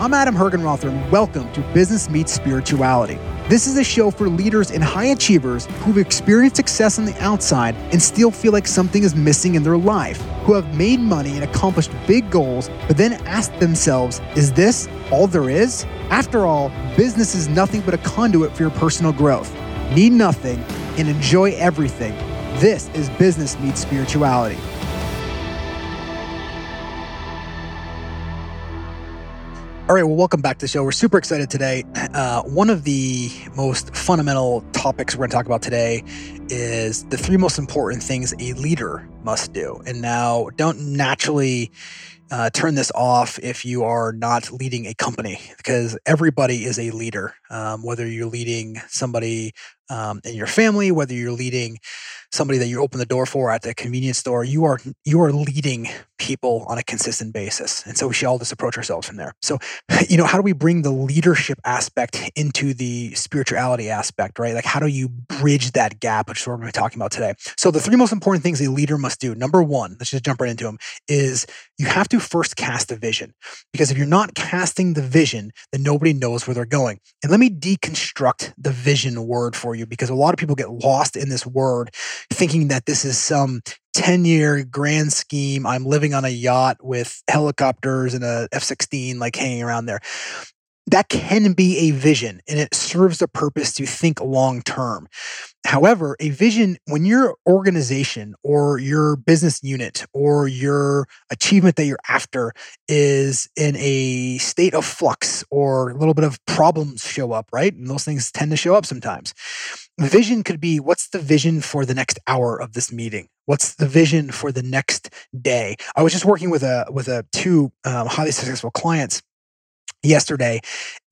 I'm Adam Hergenrother, and welcome to Business Meets Spirituality. This is a show for leaders and high achievers who've experienced success on the outside and still feel like something is missing in their life, who have made money and accomplished big goals, but then ask themselves, is this all there is? After all, business is nothing but a conduit for your personal growth. Need nothing and enjoy everything. This is Business Meets Spirituality. All right, well, welcome back to the show. We're super excited today. Uh, one of the most fundamental topics we're going to talk about today is the three most important things a leader must do. And now, don't naturally uh, turn this off if you are not leading a company because everybody is a leader. Um, whether you're leading somebody um, in your family, whether you're leading somebody that you open the door for at the convenience store, you are you are leading people on a consistent basis. And so we should all just approach ourselves from there. So, you know, how do we bring the leadership aspect into the spirituality aspect, right? Like how do you bridge that gap, which is what we're talking about today. So the three most important things a leader must do. Number one, let's just jump right into them, is you have to first cast a vision. Because if you're not casting the vision, then nobody knows where they're going. And let me deconstruct the vision word for you because a lot of people get lost in this word thinking that this is some 10 year grand scheme. I'm living on a yacht with helicopters and a F 16 like hanging around there. That can be a vision and it serves the purpose to think long term. However, a vision, when your organization or your business unit or your achievement that you're after is in a state of flux or a little bit of problems show up, right? And those things tend to show up sometimes. Vision could be what's the vision for the next hour of this meeting? What's the vision for the next day? I was just working with a with a two um, highly successful clients yesterday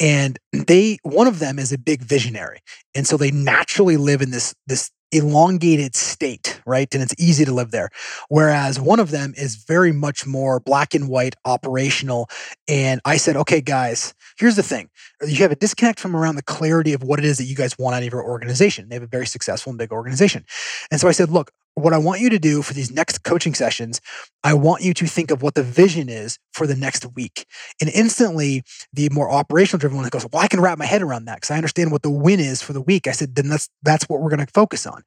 and they one of them is a big visionary and so they naturally live in this this elongated state right and it's easy to live there whereas one of them is very much more black and white operational and i said okay guys here's the thing you have a disconnect from around the clarity of what it is that you guys want out of your organization they have a very successful and big organization and so i said look what I want you to do for these next coaching sessions, I want you to think of what the vision is for the next week. And instantly, the more operational driven one goes, Well, I can wrap my head around that because I understand what the win is for the week. I said, Then that's that's what we're going to focus on.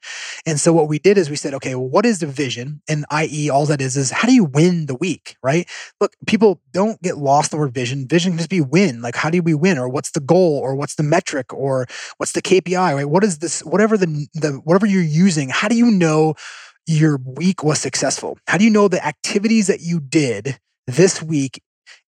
And so what we did is we said, Okay, well, what is the vision? And i.e., all that is is how do you win the week, right? Look, people don't get lost in the word vision. Vision can just be win. Like, how do we win? Or what's the goal? Or what's the metric? Or what's the KPI, right? What is this, whatever the, the whatever you're using, how do you know? Your week was successful? How do you know the activities that you did this week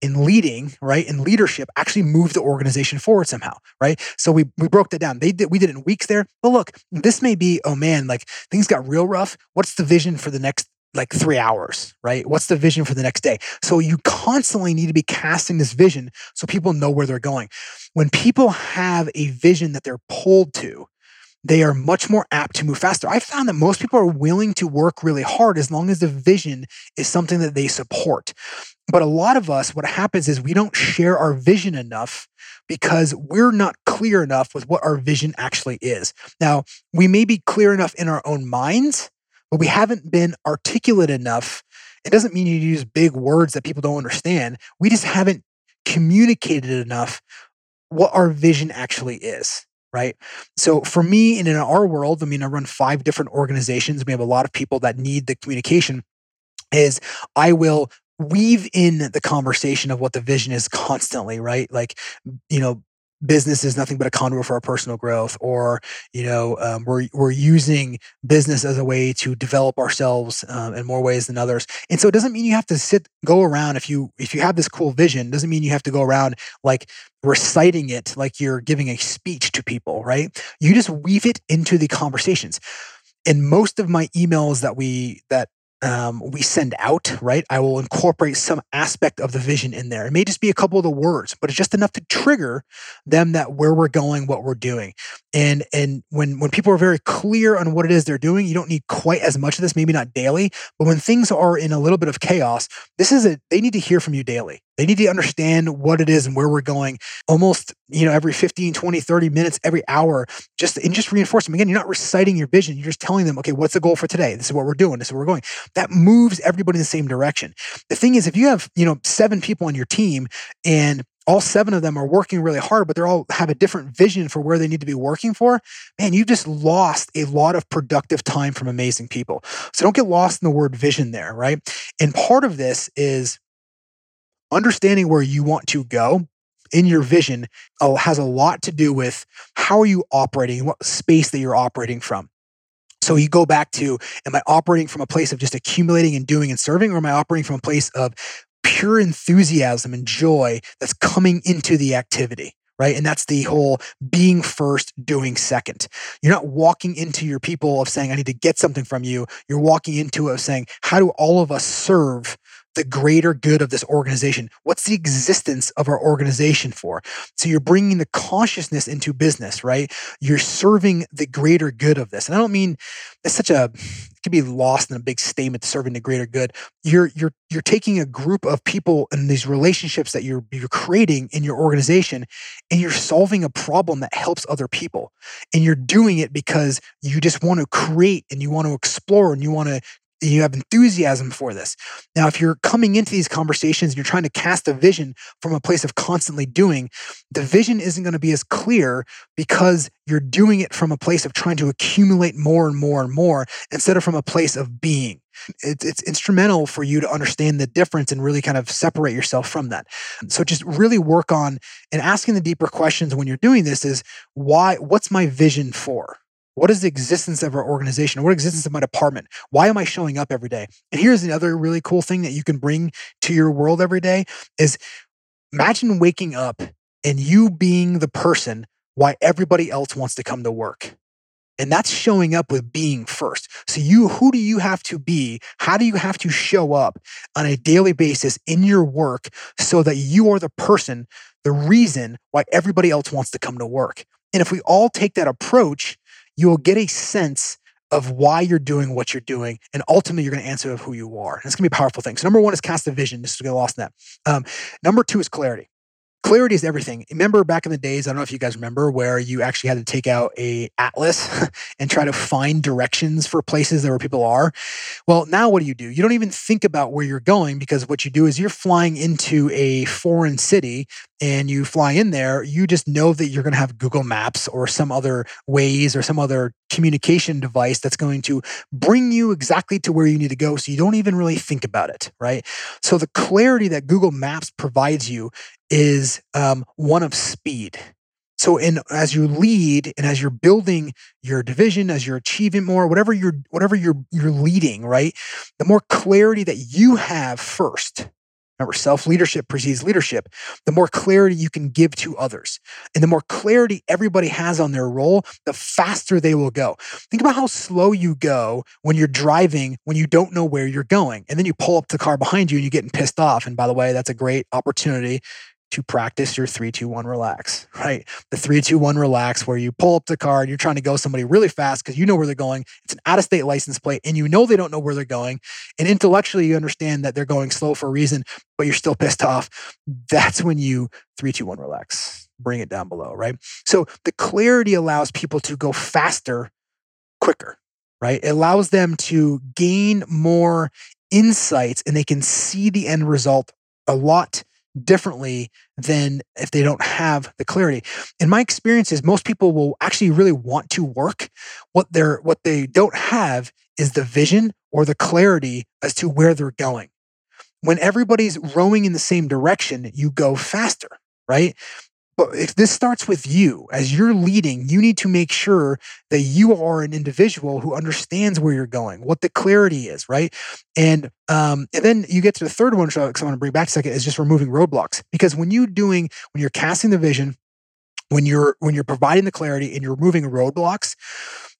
in leading, right, in leadership actually moved the organization forward somehow, right? So we we broke that down. They did we did it in weeks there. But look, this may be, oh man, like things got real rough. What's the vision for the next like three hours, right? What's the vision for the next day? So you constantly need to be casting this vision so people know where they're going. When people have a vision that they're pulled to, they are much more apt to move faster. I found that most people are willing to work really hard as long as the vision is something that they support. But a lot of us, what happens is we don't share our vision enough because we're not clear enough with what our vision actually is. Now, we may be clear enough in our own minds, but we haven't been articulate enough. It doesn't mean you use big words that people don't understand. We just haven't communicated enough what our vision actually is right? So for me and in our world, I mean, I run five different organizations. We have a lot of people that need the communication. Is I will weave in the conversation of what the vision is constantly, right? Like, you know, business is nothing but a conduit for our personal growth or you know um, we're, we're using business as a way to develop ourselves um, in more ways than others. And so it doesn't mean you have to sit go around if you if you have this cool vision doesn't mean you have to go around like reciting it like you're giving a speech to people right? You just weave it into the conversations. And most of my emails that we that um, we send out, right? I will incorporate some aspect of the vision in there. It may just be a couple of the words, but it's just enough to trigger them that where we're going, what we're doing. And and when when people are very clear on what it is they're doing, you don't need quite as much of this, maybe not daily, but when things are in a little bit of chaos, this is a they need to hear from you daily. They need to understand what it is and where we're going almost, you know, every 15, 20, 30 minutes, every hour, just and just reinforce them. Again, you're not reciting your vision. You're just telling them, okay, what's the goal for today? This is what we're doing. This is where we're going. That moves everybody in the same direction. The thing is, if you have, you know, seven people on your team and all seven of them are working really hard, but they're all have a different vision for where they need to be working for, man, you've just lost a lot of productive time from amazing people. So don't get lost in the word vision there, right? And part of this is understanding where you want to go in your vision uh, has a lot to do with how are you operating, what space that you're operating from. So you go back to, am I operating from a place of just accumulating and doing and serving, or am I operating from a place of pure enthusiasm and joy that's coming into the activity? Right. And that's the whole being first, doing second. You're not walking into your people of saying, I need to get something from you. You're walking into it of saying, how do all of us serve the greater good of this organization? What's the existence of our organization for? So you're bringing the consciousness into business, right? You're serving the greater good of this. And I don't mean it's such a it can be lost in a big statement serving the greater good. You're you're you're taking a group of people and these relationships that you're you're creating in your organization and you're solving a problem that helps other people. And you're doing it because you just want to create and you want to explore and you want to you have enthusiasm for this. Now, if you're coming into these conversations and you're trying to cast a vision from a place of constantly doing, the vision isn't going to be as clear because you're doing it from a place of trying to accumulate more and more and more instead of from a place of being. It's, it's instrumental for you to understand the difference and really kind of separate yourself from that. So just really work on and asking the deeper questions when you're doing this is why, what's my vision for? What is the existence of our organization? What existence of my department? Why am I showing up every day? And here's another really cool thing that you can bring to your world every day is imagine waking up and you being the person why everybody else wants to come to work. And that's showing up with being first. So you who do you have to be? How do you have to show up on a daily basis in your work so that you are the person, the reason why everybody else wants to come to work? And if we all take that approach, you will get a sense of why you're doing what you're doing. And ultimately, you're going to answer of who you are. And it's going to be a powerful thing. So, number one is cast a vision. This is going to lost in that. Um, number two is clarity clarity is everything. Remember back in the days, I don't know if you guys remember, where you actually had to take out a atlas and try to find directions for places that where people are. Well, now what do you do? You don't even think about where you're going because what you do is you're flying into a foreign city and you fly in there, you just know that you're going to have Google Maps or some other ways or some other communication device that's going to bring you exactly to where you need to go. So you don't even really think about it, right? So the clarity that Google Maps provides you is um, one of speed. So, in as you lead and as you're building your division, as you're achieving more, whatever you're whatever you're you're leading, right? The more clarity that you have first, Remember, self leadership precedes leadership. The more clarity you can give to others, and the more clarity everybody has on their role, the faster they will go. Think about how slow you go when you're driving when you don't know where you're going. And then you pull up the car behind you and you're getting pissed off. And by the way, that's a great opportunity to practice your three, two, one, relax, right? The three, two, one, relax, where you pull up the car and you're trying to go somebody really fast because you know where they're going. It's an out of state license plate and you know they don't know where they're going. And intellectually, you understand that they're going slow for a reason, but you're still pissed off. That's when you three, two, one, relax, bring it down below, right? So the clarity allows people to go faster, quicker, right? It allows them to gain more insights and they can see the end result a lot differently than if they don't have the clarity. In my experience is most people will actually really want to work. What they're what they don't have is the vision or the clarity as to where they're going. When everybody's rowing in the same direction, you go faster, right? But if this starts with you, as you're leading, you need to make sure that you are an individual who understands where you're going, what the clarity is, right? And um, and then you get to the third one, which I want to bring back a second, is just removing roadblocks. Because when you're doing, when you're casting the vision, when you're when you're providing the clarity and you're removing roadblocks,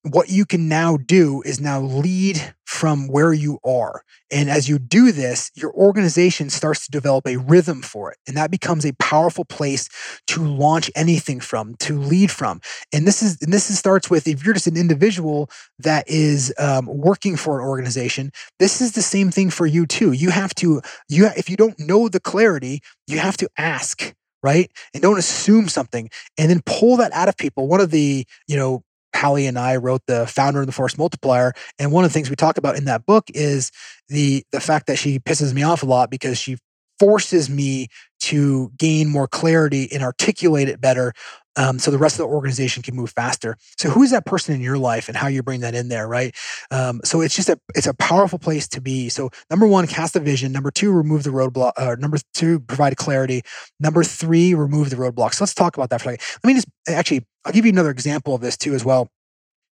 what you can now do is now lead from where you are. And as you do this, your organization starts to develop a rhythm for it. And that becomes a powerful place to launch anything from, to lead from. And this is, and this is starts with if you're just an individual that is um, working for an organization, this is the same thing for you too. You have to, you, if you don't know the clarity, you have to ask right? And don't assume something and then pull that out of people. One of the, you know, Hallie and I wrote the founder of the force multiplier. And one of the things we talk about in that book is the the fact that she pisses me off a lot because she forces me to gain more clarity and articulate it better um, so the rest of the organization can move faster. So who is that person in your life and how you bring that in there, right? Um, so it's just a it's a powerful place to be. So number one, cast a vision. Number two, remove the roadblock. Uh, number two, provide clarity. Number three, remove the roadblocks. So let's talk about that for a second. Let me just actually I'll give you another example of this too as well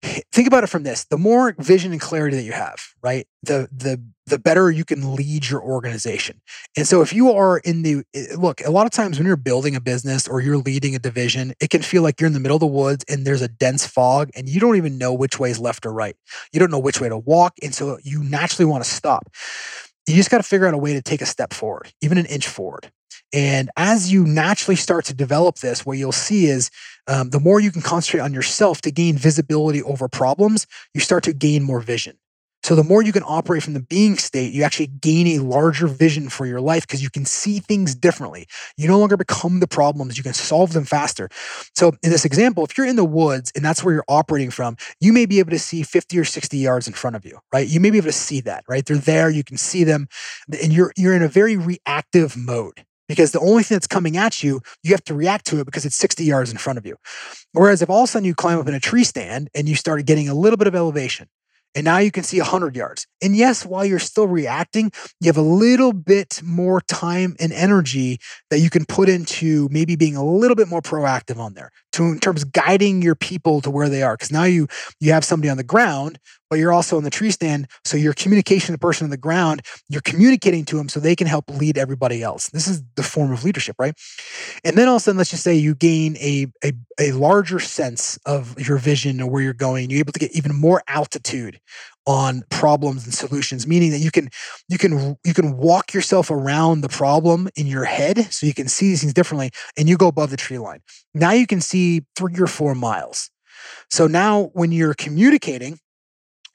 think about it from this the more vision and clarity that you have right the the the better you can lead your organization. And so if you are in the eh, look a lot of times when you're building a business or you're leading a division it can feel like you're in the middle of the woods and there's a dense fog and you don't even know which way is left or right. You don't know which way to walk and so you naturally want to stop you just got to figure out a way to take a step forward even an inch forward and as you naturally start to develop this, what you'll see is um, the more you can concentrate on yourself to gain visibility over problems, you start to gain more vision. So the more you can operate from the being state, you actually gain a larger vision for your life because you can see things differently. You no longer become the problems, you can solve them faster. So in this example, if you're in the woods and that's where you're operating from, you may be able to see 50 or 60 yards in front of you, right? You may be able to see that, right? They're there, you can see them, and you're you're in a very reactive mode because the only thing that's coming at you, you have to react to it because it's 60 yards in front of you. Whereas if all of a sudden you climb up in a tree stand and you start getting a little bit of elevation, and now you can see 100 yards. And yes, while you're still reacting, you have a little bit more time and energy that you can put into maybe being a little bit more proactive on there to in terms of guiding your people to where they are. Because now you you have somebody on the ground but you're also in the tree stand. So your communication to the person on the ground, you're communicating to them so they can help lead everybody else. This is the form of leadership, right? And then all of a sudden, let's just say you gain a, a, a larger sense of your vision or where you're going. You're able to get even more altitude on problems and solutions meaning that you can you can you can walk yourself around the problem in your head so you can see these things differently and you go above the tree line now you can see three or four miles so now when you're communicating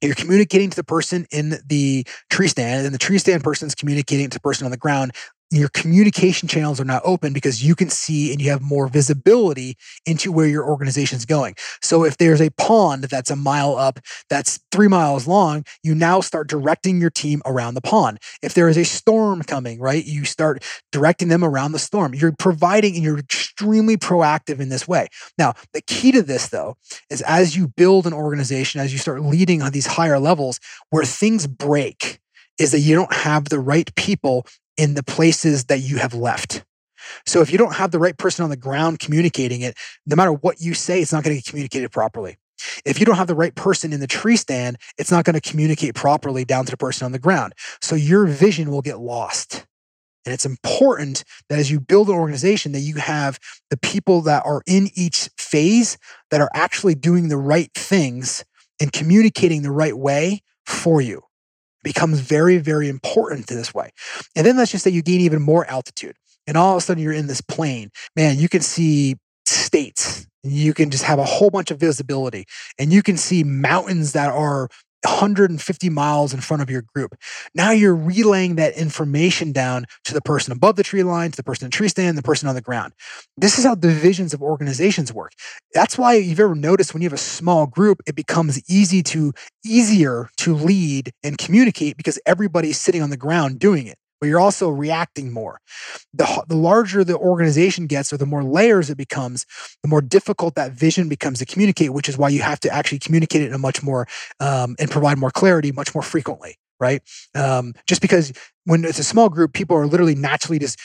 you're communicating to the person in the tree stand and the tree stand person is communicating to the person on the ground your communication channels are not open because you can see and you have more visibility into where your organization is going. So if there's a pond that's a mile up, that's three miles long, you now start directing your team around the pond. If there is a storm coming, right, you start directing them around the storm. You're providing and you're extremely proactive in this way. Now, the key to this though is as you build an organization, as you start leading on these higher levels where things break, is that you don't have the right people in the places that you have left. So if you don't have the right person on the ground communicating it, no matter what you say, it's not going to get communicated properly. If you don't have the right person in the tree stand, it's not going to communicate properly down to the person on the ground. So your vision will get lost. And it's important that as you build an organization that you have the people that are in each phase that are actually doing the right things and communicating the right way for you becomes very, very important to this way. And then let's just say you gain even more altitude. And all of a sudden you're in this plane. Man, you can see states. You can just have a whole bunch of visibility. And you can see mountains that are 150 miles in front of your group. Now you're relaying that information down to the person above the tree line, to the person in the tree stand, the person on the ground. This is how divisions of organizations work. That's why you've ever noticed when you have a small group, it becomes easy to easier to lead and communicate because everybody's sitting on the ground doing it but you're also reacting more. The, the larger the organization gets or the more layers it becomes, the more difficult that vision becomes to communicate, which is why you have to actually communicate it in a much more um, and provide more clarity much more frequently right? Um, just because when it's a small group, people are literally naturally just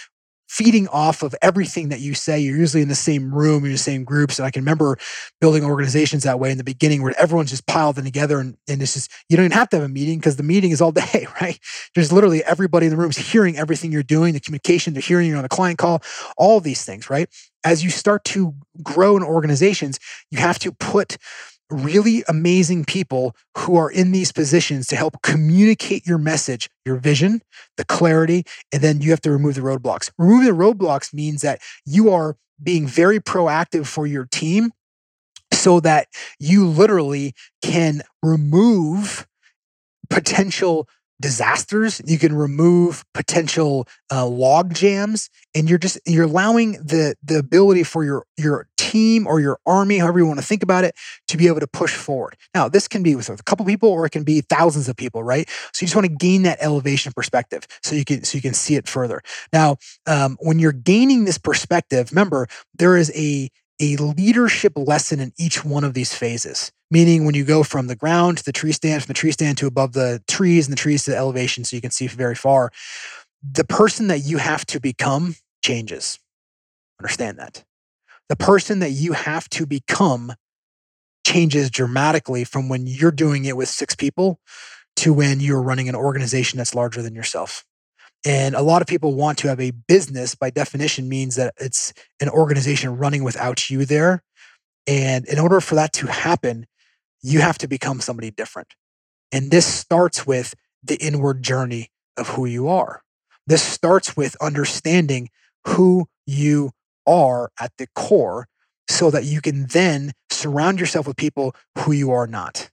feeding off of everything that you say. You're usually in the same room, you're in the same groups. And I can remember building organizations that way in the beginning where everyone's just piled in together and, and it's just, you don't even have to have a meeting because the meeting is all day, right? There's literally everybody in the room is hearing everything you're doing, the communication, they're hearing you on a client call, all these things, right? As you start to grow in organizations, you have to put really amazing people who are in these positions to help communicate your message, your vision, the clarity, and then you have to remove the roadblocks. Removing the roadblocks means that you are being very proactive for your team so that you literally can remove potential disasters you can remove potential uh, log jams and you're just you're allowing the the ability for your your team or your army however you want to think about it to be able to push forward. Now this can be with a couple people or it can be thousands of people right? So you just want to gain that elevation perspective so you can so you can see it further. Now um, when you're gaining this perspective remember there is a a leadership lesson in each one of these phases. Meaning, when you go from the ground to the tree stand, from the tree stand to above the trees, and the trees to the elevation, so you can see very far, the person that you have to become changes. Understand that. The person that you have to become changes dramatically from when you're doing it with six people to when you're running an organization that's larger than yourself. And a lot of people want to have a business by definition means that it's an organization running without you there. And in order for that to happen, you have to become somebody different. And this starts with the inward journey of who you are. This starts with understanding who you are at the core so that you can then surround yourself with people who you are not.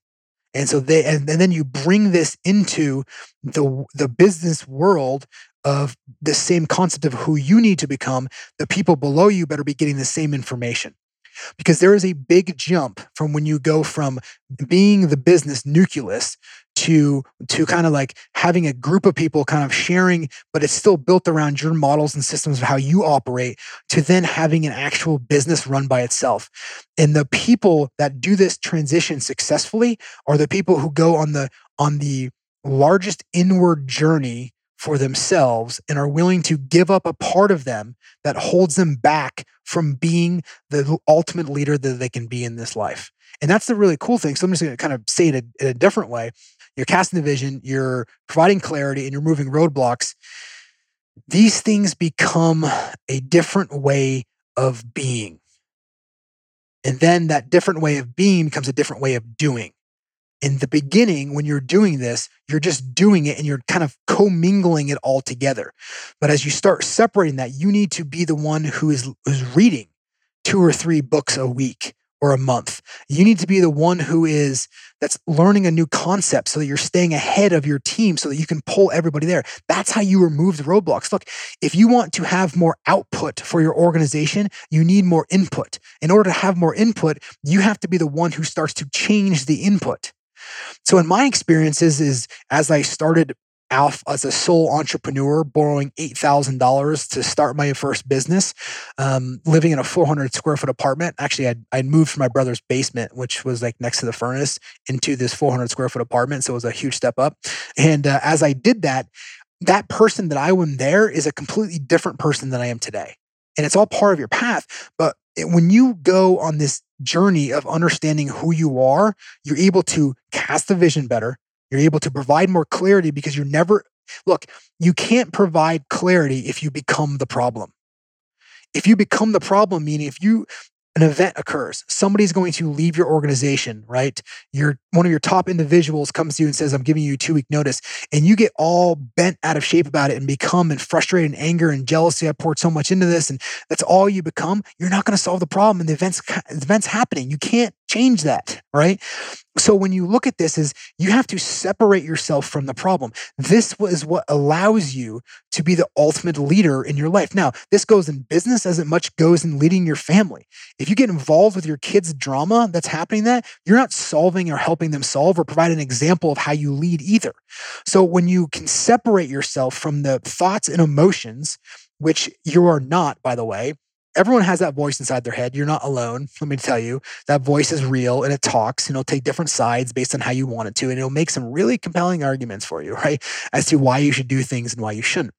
And so they and, and then you bring this into the the business world of the same concept of who you need to become. The people below you better be getting the same information because there is a big jump from when you go from being the business nucleus to to kind of like having a group of people kind of sharing but it's still built around your models and systems of how you operate to then having an actual business run by itself. And the people that do this transition successfully are the people who go on the on the largest inward journey for themselves and are willing to give up a part of them that holds them back from being the ultimate leader that they can be in this life. And that's the really cool thing. So I'm just going to kind of say it in a different way. You're casting the vision, you're providing clarity, and you're moving roadblocks. These things become a different way of being. And then that different way of being becomes a different way of doing in the beginning, when you're doing this, you're just doing it and you're kind of commingling it all together. But as you start separating that, you need to be the one who is, who's reading two or three books a week or a month. You need to be the one who is that's learning a new concept so that you're staying ahead of your team so that you can pull everybody there. That's how you remove the roadblocks. Look, if you want to have more output for your organization, you need more input. In order to have more input, you have to be the one who starts to change the input. So in my experiences is as I started out as a sole entrepreneur, borrowing eight thousand dollars to start my first business, um, living in a 400 square foot apartment. Actually, I'd, I'd moved from my brother's basement, which was like next to the furnace, into this 400 square foot apartment. So it was a huge step up. And uh, as I did that, that person that I was there is a completely different person than I am today. And it's all part of your path. But when you go on this journey of understanding who you are, you're able to cast the vision better. You're able to provide more clarity because you're never, look, you can't provide clarity if you become the problem. If you become the problem, meaning if you an event occurs somebody's going to leave your organization right your one of your top individuals comes to you and says i'm giving you two week notice and you get all bent out of shape about it and become and frustrated and anger and jealousy i poured so much into this and that's all you become you're not going to solve the problem and the events the events happening you can't change that right? So when you look at this is you have to separate yourself from the problem. This is what allows you to be the ultimate leader in your life. Now this goes in business as it much goes in leading your family. If you get involved with your kids drama that's happening that you're not solving or helping them solve or provide an example of how you lead either. So when you can separate yourself from the thoughts and emotions which you are not by the way everyone has that voice inside their head. You're not alone. Let me tell you, that voice is real and it talks and it'll take different sides based on how you want it to. And it'll make some really compelling arguments for you, right? As to why you should do things and why you shouldn't.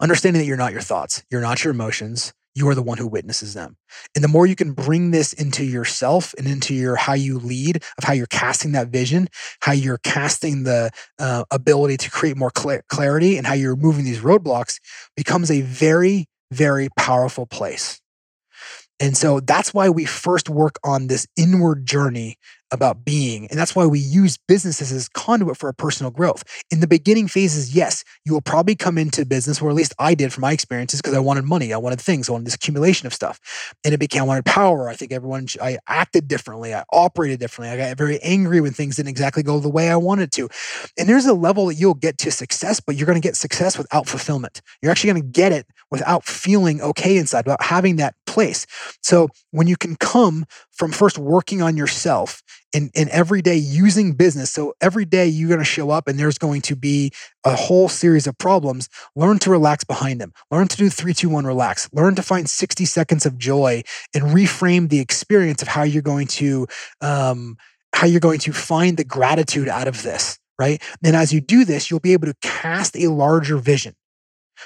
Understanding that you're not your thoughts, you're not your emotions. You are the one who witnesses them. And the more you can bring this into yourself and into your how you lead, of how you're casting that vision, how you're casting the uh, ability to create more cl- clarity, and how you're removing these roadblocks, becomes a very very powerful place. And so that's why we first work on this inward journey about being. And that's why we use businesses as conduit for our personal growth. In the beginning phases, yes, you will probably come into business, or at least I did from my experiences, because I wanted money. I wanted things. I wanted this accumulation of stuff. And it became, I wanted power. I think everyone, I acted differently. I operated differently. I got very angry when things didn't exactly go the way I wanted to. And there's a level that you'll get to success, but you're going to get success without fulfillment. You're actually going to get it without feeling okay inside, without having that place. So when you can come from first working on yourself in, in every day using business. So every day you're going to show up and there's going to be a whole series of problems. Learn to relax behind them. Learn to do three, two, one, relax. Learn to find 60 seconds of joy and reframe the experience of how you're going to, um, how you're going to find the gratitude out of this. Right. And as you do this, you'll be able to cast a larger vision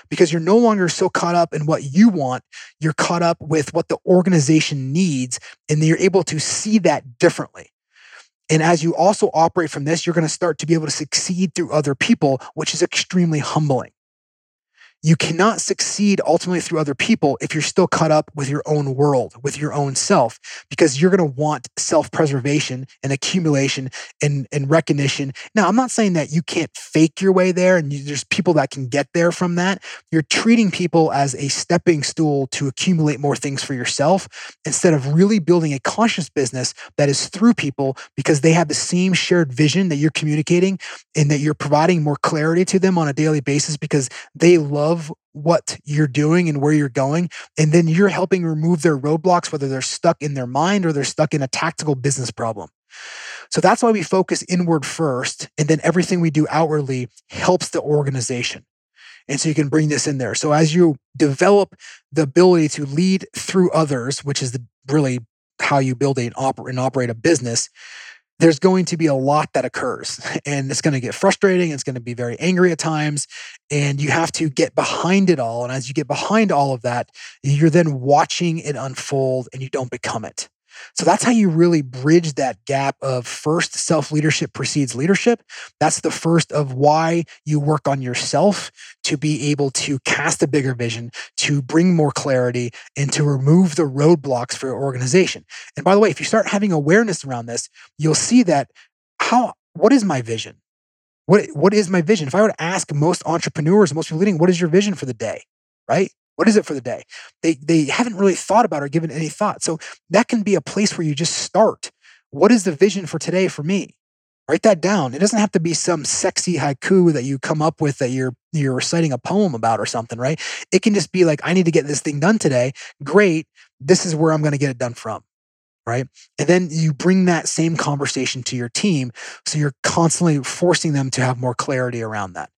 because you're no longer so caught up in what you want. You're caught up with what the organization needs, and you're able to see that differently. And as you also operate from this, you're going to start to be able to succeed through other people, which is extremely humbling. You cannot succeed ultimately through other people if you're still caught up with your own world, with your own self, because you're going to want self preservation and accumulation and, and recognition. Now, I'm not saying that you can't fake your way there and you, there's people that can get there from that. You're treating people as a stepping stool to accumulate more things for yourself instead of really building a conscious business that is through people because they have the same shared vision that you're communicating and that you're providing more clarity to them on a daily basis because they love love what you're doing and where you're going. And then you're helping remove their roadblocks, whether they're stuck in their mind or they're stuck in a tactical business problem. So that's why we focus inward first. And then everything we do outwardly helps the organization. And so you can bring this in there. So as you develop the ability to lead through others, which is the, really how you build a, and operate a business, there's going to be a lot that occurs and it's going to get frustrating. It's going to be very angry at times. And you have to get behind it all. And as you get behind all of that, you're then watching it unfold and you don't become it. So that's how you really bridge that gap of first self leadership precedes leadership. That's the first of why you work on yourself to be able to cast a bigger vision, to bring more clarity, and to remove the roadblocks for your organization. And by the way, if you start having awareness around this, you'll see that how, what is my vision? What, what is my vision? If I were to ask most entrepreneurs, most people leading, what is your vision for the day? Right? What is it for the day? They they haven't really thought about or given any thought. So that can be a place where you just start. What is the vision for today for me? Write that down. It doesn't have to be some sexy haiku that you come up with that you're you're reciting a poem about or something, right? It can just be like, I need to get this thing done today. Great. This is where I'm going to get it done from right? And then you bring that same conversation to your team. So you're constantly forcing them to have more clarity around that.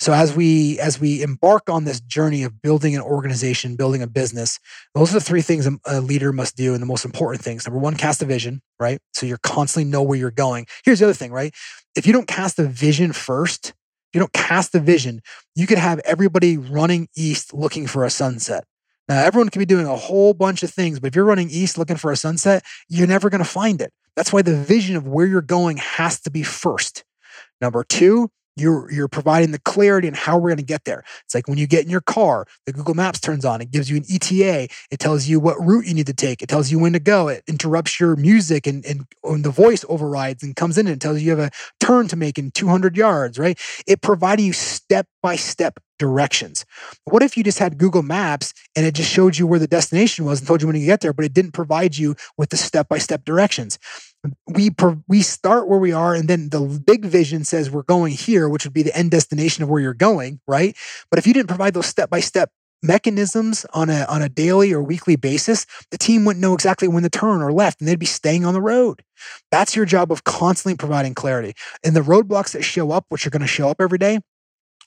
So as we as we embark on this journey of building an organization, building a business, those are the three things a leader must do and the most important things. Number one, cast a vision, right? So you're constantly know where you're going. Here's the other thing, right? If you don't cast a vision first, you don't cast the vision, you could have everybody running east looking for a sunset. Now, everyone can be doing a whole bunch of things, but if you're running east looking for a sunset, you're never going to find it. That's why the vision of where you're going has to be first. Number two, you're you're providing the clarity and how we're going to get there. It's like when you get in your car, the Google Maps turns on. It gives you an ETA. It tells you what route you need to take. It tells you when to go. It interrupts your music and and, and the voice overrides and comes in and tells you you have a turn to make in 200 yards. Right? It providing you step by step directions. What if you just had Google Maps and it just showed you where the destination was and told you when to get there, but it didn't provide you with the step by step directions? We we start where we are and then the big vision says we're going here which would be the end destination of where you're going right but if you didn't provide those step by step mechanisms on a on a daily or weekly basis the team wouldn't know exactly when to turn or left and they'd be staying on the road that's your job of constantly providing clarity and the roadblocks that show up which are going to show up every day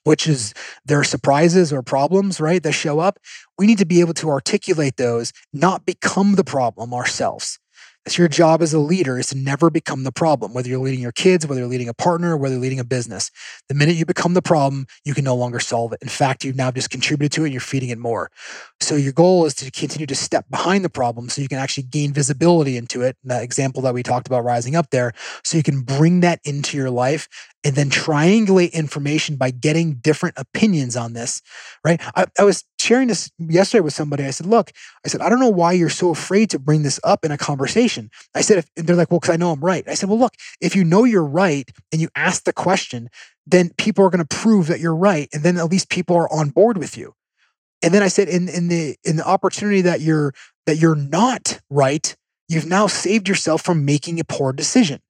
which is their surprises or problems, right, that show up. We need to be able to articulate those, not become the problem ourselves. It's your job as a leader is to never become the problem, whether you're leading your kids, whether you're leading a partner, whether you're leading a business. The minute you become the problem, you can no longer solve it. In fact, you've now just contributed to it and you're feeding it more. So your goal is to continue to step behind the problem so you can actually gain visibility into it. That example that we talked about rising up there, so you can bring that into your life and then triangulate information by getting different opinions on this, right? I, I, was sharing this yesterday with somebody. I said, look, I said, I don't know why you're so afraid to bring this up in a conversation. I said, if, they're like, well, because I know I'm right. I said, well, look, if you know you're right and you ask the question, then people are going to prove that you're right. And then at least people are on board with you. And then I said, in, in the in the opportunity that you're that you're not right, you've now saved yourself from making a poor decision.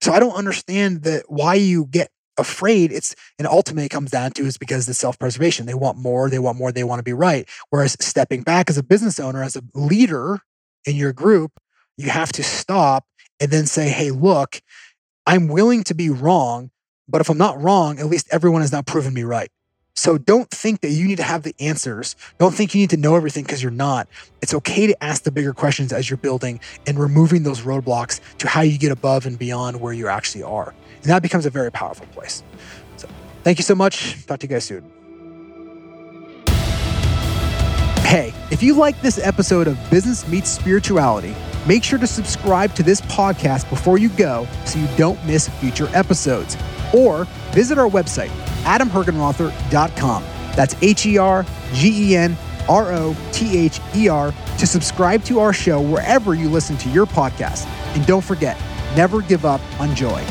So I don't understand that why you get afraid. It's and ultimately it comes down to is because the self-preservation. They want more, they want more, they want to be right. Whereas stepping back as a business owner, as a leader in your group, you have to stop and then say, hey, look, I'm willing to be wrong, but if I'm not wrong, at least everyone has now proven me right. So don't think that you need to have the answers. Don't think you need to know everything because you're not. It's okay to ask the bigger questions as you're building and removing those roadblocks to how you get above and beyond where you actually are. And that becomes a very powerful place. So thank you so much. Talk to you guys soon. Hey, if you like this episode of Business Meets Spirituality, make sure to subscribe to this podcast before you go so you don't miss future episodes. Or visit our website, adamhergenrother.com. That's H E R G E N R O T H E R to subscribe to our show wherever you listen to your podcast. And don't forget, never give up on joy.